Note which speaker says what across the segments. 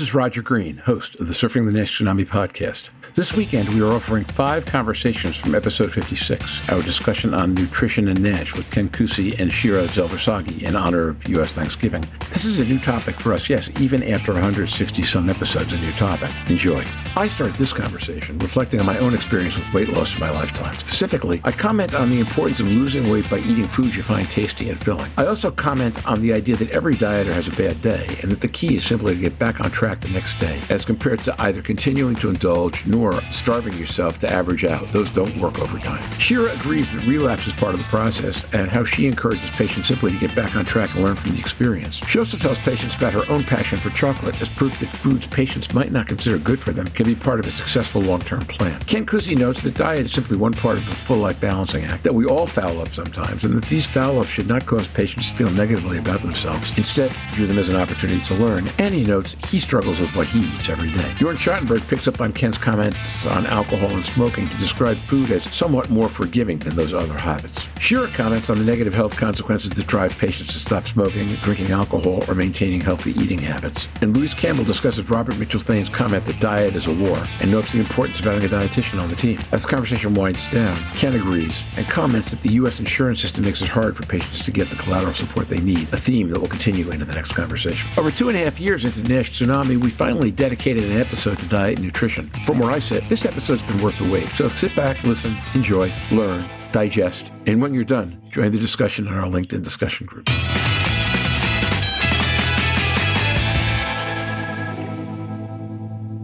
Speaker 1: this is Roger Green, host of the Surfing the NASH Tsunami podcast. This weekend, we are offering five conversations from episode 56, our discussion on nutrition and NASH with Ken Cusi and Shira Zelber-Sagi in honor of U.S. Thanksgiving. This is a new topic for us, yes, even after 160 some episodes, a new topic. Enjoy. I start this conversation reflecting on my own experience with weight loss in my lifetime. Specifically, I comment on the importance of losing weight by eating foods you find tasty and filling. I also comment on the idea that every dieter has a bad day and that the key is simply to get back on track the next day, as compared to either continuing to indulge nor or starving yourself to average out. Those don't work over time. Shira agrees that relapse is part of the process and how she encourages patients simply to get back on track and learn from the experience. She also tells patients about her own passion for chocolate as proof that foods patients might not consider good for them can be part of a successful long-term plan. Ken Cusi notes that diet is simply one part of the full life balancing act, that we all foul up sometimes, and that these foul ups should not cause patients to feel negatively about themselves. Instead, view them as an opportunity to learn. And he notes he struggles with what he eats every day. Jörn Schattenberg picks up on Ken's comment on alcohol and smoking to describe food as somewhat more forgiving than those other habits. Shira comments on the negative health consequences that drive patients to stop smoking, drinking alcohol, or maintaining healthy eating habits. And Louise Campbell discusses Robert Mitchell-Thain's comment that diet is a war and notes the importance of having a dietitian on the team. As the conversation winds down, Ken agrees and comments that the U.S. insurance system makes it hard for patients to get the collateral support they need, a theme that will continue into the next conversation. Over two and a half years into the NASH tsunami, we finally dedicated an episode to diet and nutrition. From where I sit, this episode's been worth the wait. So sit back, listen, enjoy, learn, digest, and when you're done, join the discussion in our LinkedIn discussion group.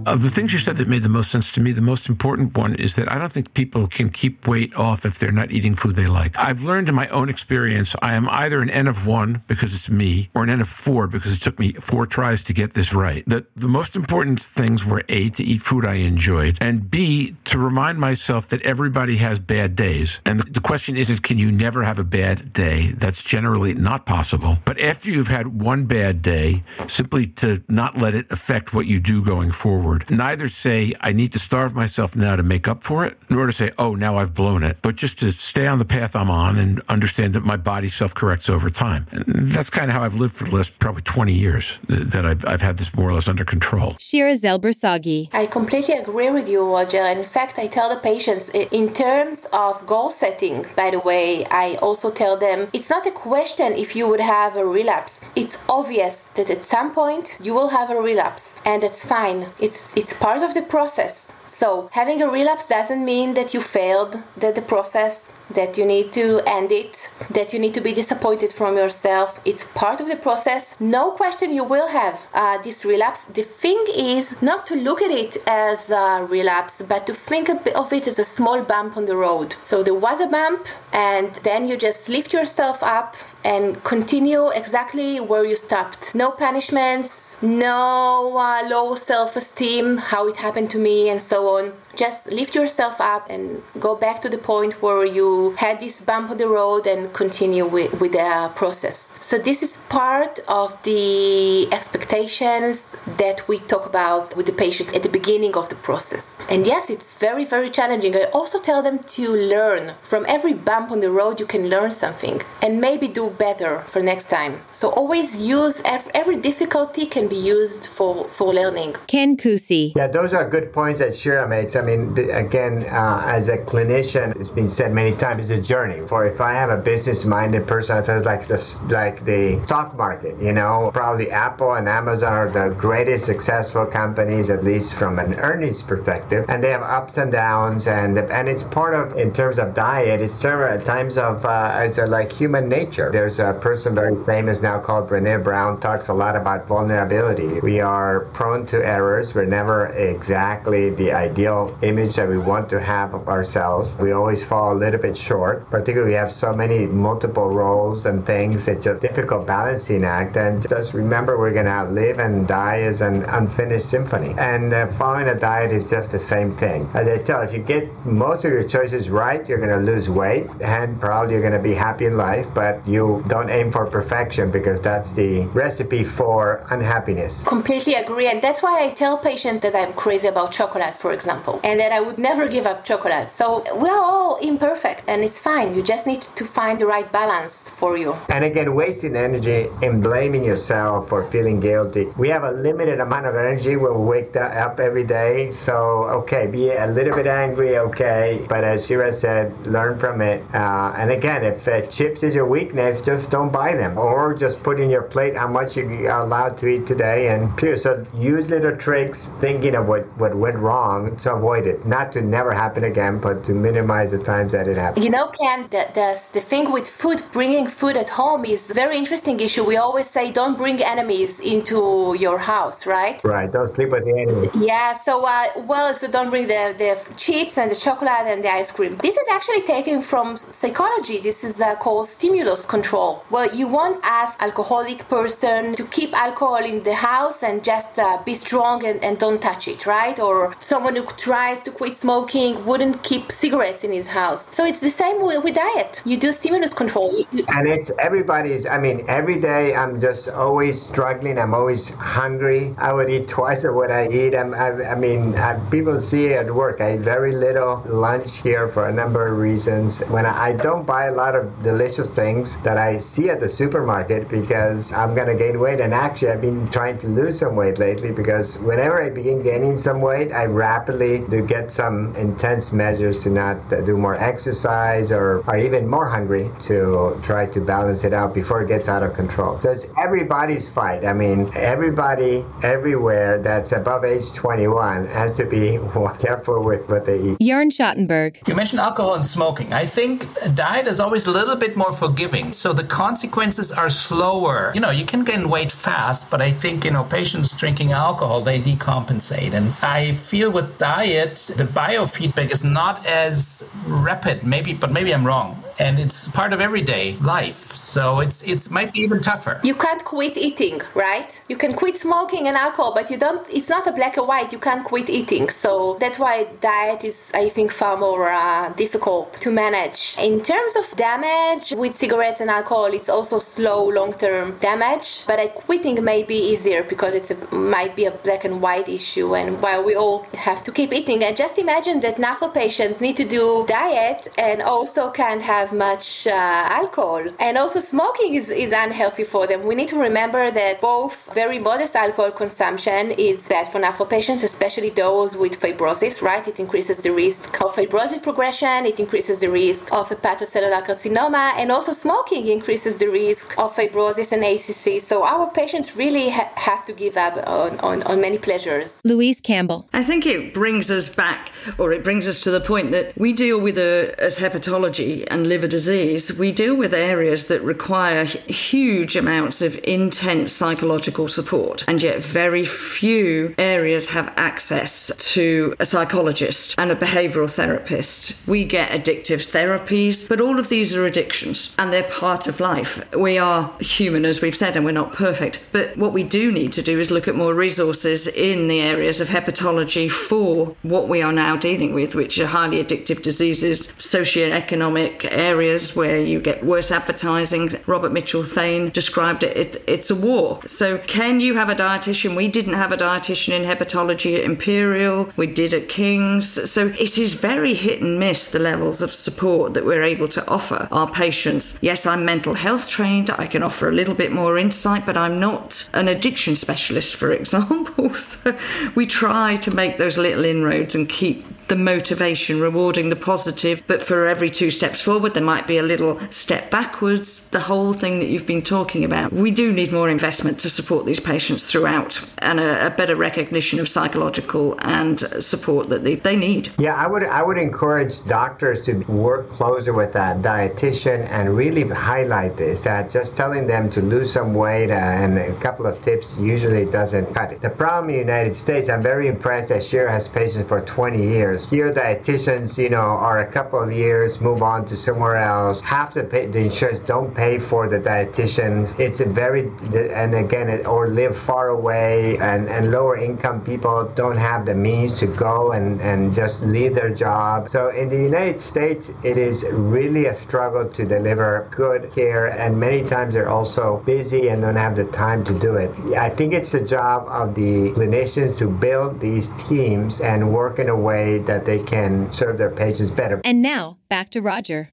Speaker 1: Of the things you said that made the most sense to me, the most important one is that I don't think people can keep weight off if they're not eating food they like. I've learned in my own experience, I am either an N of one because it's me or an N of four because it took me four tries to get this right. That the most important things were A, to eat food I enjoyed, and B, to remind myself that everybody has bad days. And the question isn't, can you never have a bad day? That's generally not possible. But after you've had one bad day, simply to not let it affect what you do going forward forward. Neither say, I need to starve myself now to make up for it, nor to say, oh, now I've blown it, but just to stay on the path I'm on and understand that my body self corrects over time. And that's kind of how I've lived for the last probably 20 years, that I've, I've had this more or less under control.
Speaker 2: Shira Zelber-Sagi.
Speaker 3: I completely agree with you, Roger. In fact, I tell the patients, in terms of goal setting, by the way, I also tell them it's not a question if you would have a relapse. It's obvious that at some point you will have a relapse, and that's fine. It's it's part of the process. So having a relapse doesn't mean that you failed, that the process that you need to end it, that you need to be disappointed from yourself. It's part of the process. No question you will have uh, this relapse. The thing is not to look at it as a relapse, but to think of it as a small bump on the road. So there was a bump, and then you just lift yourself up and continue exactly where you stopped. No punishments no uh, low self esteem, how it happened to me, and so on. Just lift yourself up and go back to the point where you had this bump on the road and continue with, with the process. So, this is part of the expectations that we talk about with the patients at the beginning of the process. And yes, it's very, very challenging. I also tell them to learn. From every bump on the road, you can learn something and maybe do better for next time. So, always use every difficulty can be used for, for learning.
Speaker 2: Ken Cusi.
Speaker 4: Yeah, those are good points that Shira makes. I mean, the, again, uh, as a clinician, it's been said many times, it's a journey. For if I have a business minded person, it's like this, like like the stock market. You know, probably Apple and Amazon are the greatest successful companies, at least from an earnings perspective, and they have ups and downs, and and it's part of in terms of diet. It's term, times of uh, it's a, like human nature. There's a person very famous now called Brené Brown talks a lot about vulnerability. We are prone to errors. We're never exactly the ideal image that we want to have of ourselves. We always fall a little bit short. Particularly, we have so many multiple roles and things It's just difficult balancing act. And just remember, we're going to live and die as an unfinished symphony. And uh, following a diet is just the same thing. As I tell, if you get most of your choices right, you're going to lose weight and probably you're going to be happy in life, but you don't aim for perfection because that's the recipe for unhappiness.
Speaker 3: Completely agree. And that's why I tell patients that I'm crazy about chocolate, for example, and that I would never give up chocolate. So we're all imperfect and it's fine. You just need to find the right balance for you.
Speaker 4: And again, wasting energy in blaming yourself for feeling guilty. We have a limited amount of energy when we wake up every day. So, okay, be a little bit angry, okay. But as Shira said, learn from it. Uh, and again, if uh, chips is your weakness, just don't buy them. Or just put in your plate how much you are allowed to eat today. And. So use little tricks thinking of what, what went wrong to avoid it. Not to never happen again, but to minimize the times that it happened.
Speaker 3: You know, Ken, the, the, the thing with food, bringing food at home is very interesting issue. We always say don't bring enemies into your house, right?
Speaker 4: Right. Don't sleep with the enemy.
Speaker 3: Yeah. So, uh, well, so don't bring the, the chips and the chocolate and the ice cream. This is actually taken from psychology. This is uh, called stimulus control. Well, you want as alcoholic person to keep alcohol in the house and just uh, be strong and, and don't touch it, right? Or someone who tries to quit smoking wouldn't keep cigarettes in his house. So it's the same with, with diet. You do stimulus control.
Speaker 4: And it's everybody's, I mean, every day I'm just always struggling. I'm always hungry. I would eat twice of what I eat. I'm, I, I mean, I, people see it at work, I eat very little lunch here for a number of reasons. When I, I don't buy a lot of delicious things that I see at the supermarket because I'm going to gain weight. And actually, I've been trying to lose some weight lately because whenever I begin gaining some weight, I rapidly do get some intense measures to not do more exercise or are even more hungry to try to balance it out before it gets out of control. So it's everybody's fight. I mean, everybody everywhere that's above age 21 has to be careful with what they eat.
Speaker 2: Jörn Schattenberg.
Speaker 5: You mentioned alcohol and smoking. I think diet is always a little bit more forgiving. So the consequences are slower. You know, you can gain weight fast, but I think, you know, patients drinking alcohol, they decompensate. And I feel with diet, the biofeedback is not as rapid, maybe, but maybe I'm wrong. And it's part of everyday life. So it's it's might be even tougher.
Speaker 3: You can't quit eating, right? You can quit smoking and alcohol, but you don't. It's not a black and white. You can't quit eating. So that's why diet is, I think, far more uh, difficult to manage. In terms of damage with cigarettes and alcohol, it's also slow, long-term damage. But uh, quitting may be easier because it's might be a black and white issue. And while we all have to keep eating, and just imagine that NAFL patients need to do diet and also can't have much uh, alcohol and also smoking is, is unhealthy for them. We need to remember that both very modest alcohol consumption is bad for NAFL patients, especially those with fibrosis, right? It increases the risk of fibrosis progression, it increases the risk of hepatocellular carcinoma, and also smoking increases the risk of fibrosis and ACC. So our patients really ha- have to give up on, on, on many pleasures.
Speaker 2: Louise Campbell.
Speaker 6: I think it brings us back, or it brings us to the point that we deal with, a, as hepatology and liver disease, we deal with areas that require huge amounts of intense psychological support, and yet very few areas have access to a psychologist and a behavioral therapist. We get addictive therapies, but all of these are addictions and they're part of life. We are human, as we've said, and we're not perfect. But what we do need to do is look at more resources in the areas of hepatology for what we are now dealing with, which are highly addictive diseases, socioeconomic areas where you get worse advertising. Robert Mitchell-Thain described it, it, it's a war. So, can you have a dietitian? We didn't have a dietitian in hepatology at Imperial, we did at King's. So, it is very hit and miss the levels of support that we're able to offer our patients. Yes, I'm mental health trained, I can offer a little bit more insight, but I'm not an addiction specialist, for example. So, we try to make those little inroads and keep the motivation, rewarding the positive. But for every two steps forward, there might be a little step backwards. The whole thing that you've been talking about. We do need more investment to support these patients throughout and a, a better recognition of psychological and support that they, they need.
Speaker 4: Yeah, I would I would encourage doctors to work closer with that dietitian and really highlight this that just telling them to lose some weight and a couple of tips usually doesn't cut it. The problem in the United States, I'm very impressed that Shira has patients for 20 years. Here, dietitians, you know, are a couple of years, move on to somewhere else. Half the, pay, the insurance don't pay for the dietitians. It's a very, and again, it, or live far away, and, and lower income people don't have the means to go and, and just leave their job. So in the United States, it is really a struggle to deliver good care, and many times they're also busy and don't have the time to do it. I think it's the job of the clinicians to build these teams and work in a way that they can serve their patients better.
Speaker 2: And now, back to Roger.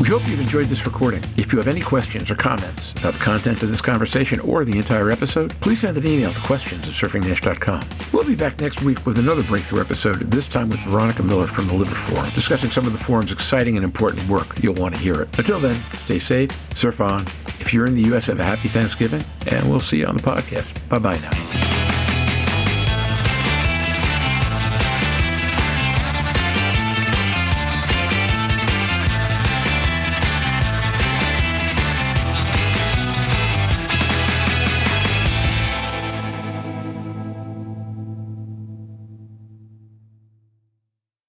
Speaker 1: We hope you've enjoyed this recording. If you have any questions or comments about the content of this conversation or the entire episode, please send an email to questions at surfingnash.com. We'll be back next week with another breakthrough episode, this time with Veronica Miller from the Liver Forum, discussing some of the forum's exciting and important work. You'll want to hear it. Until then, stay safe, surf on. If you're in the U.S., have a happy Thanksgiving, and we'll see you on the podcast. Bye bye now.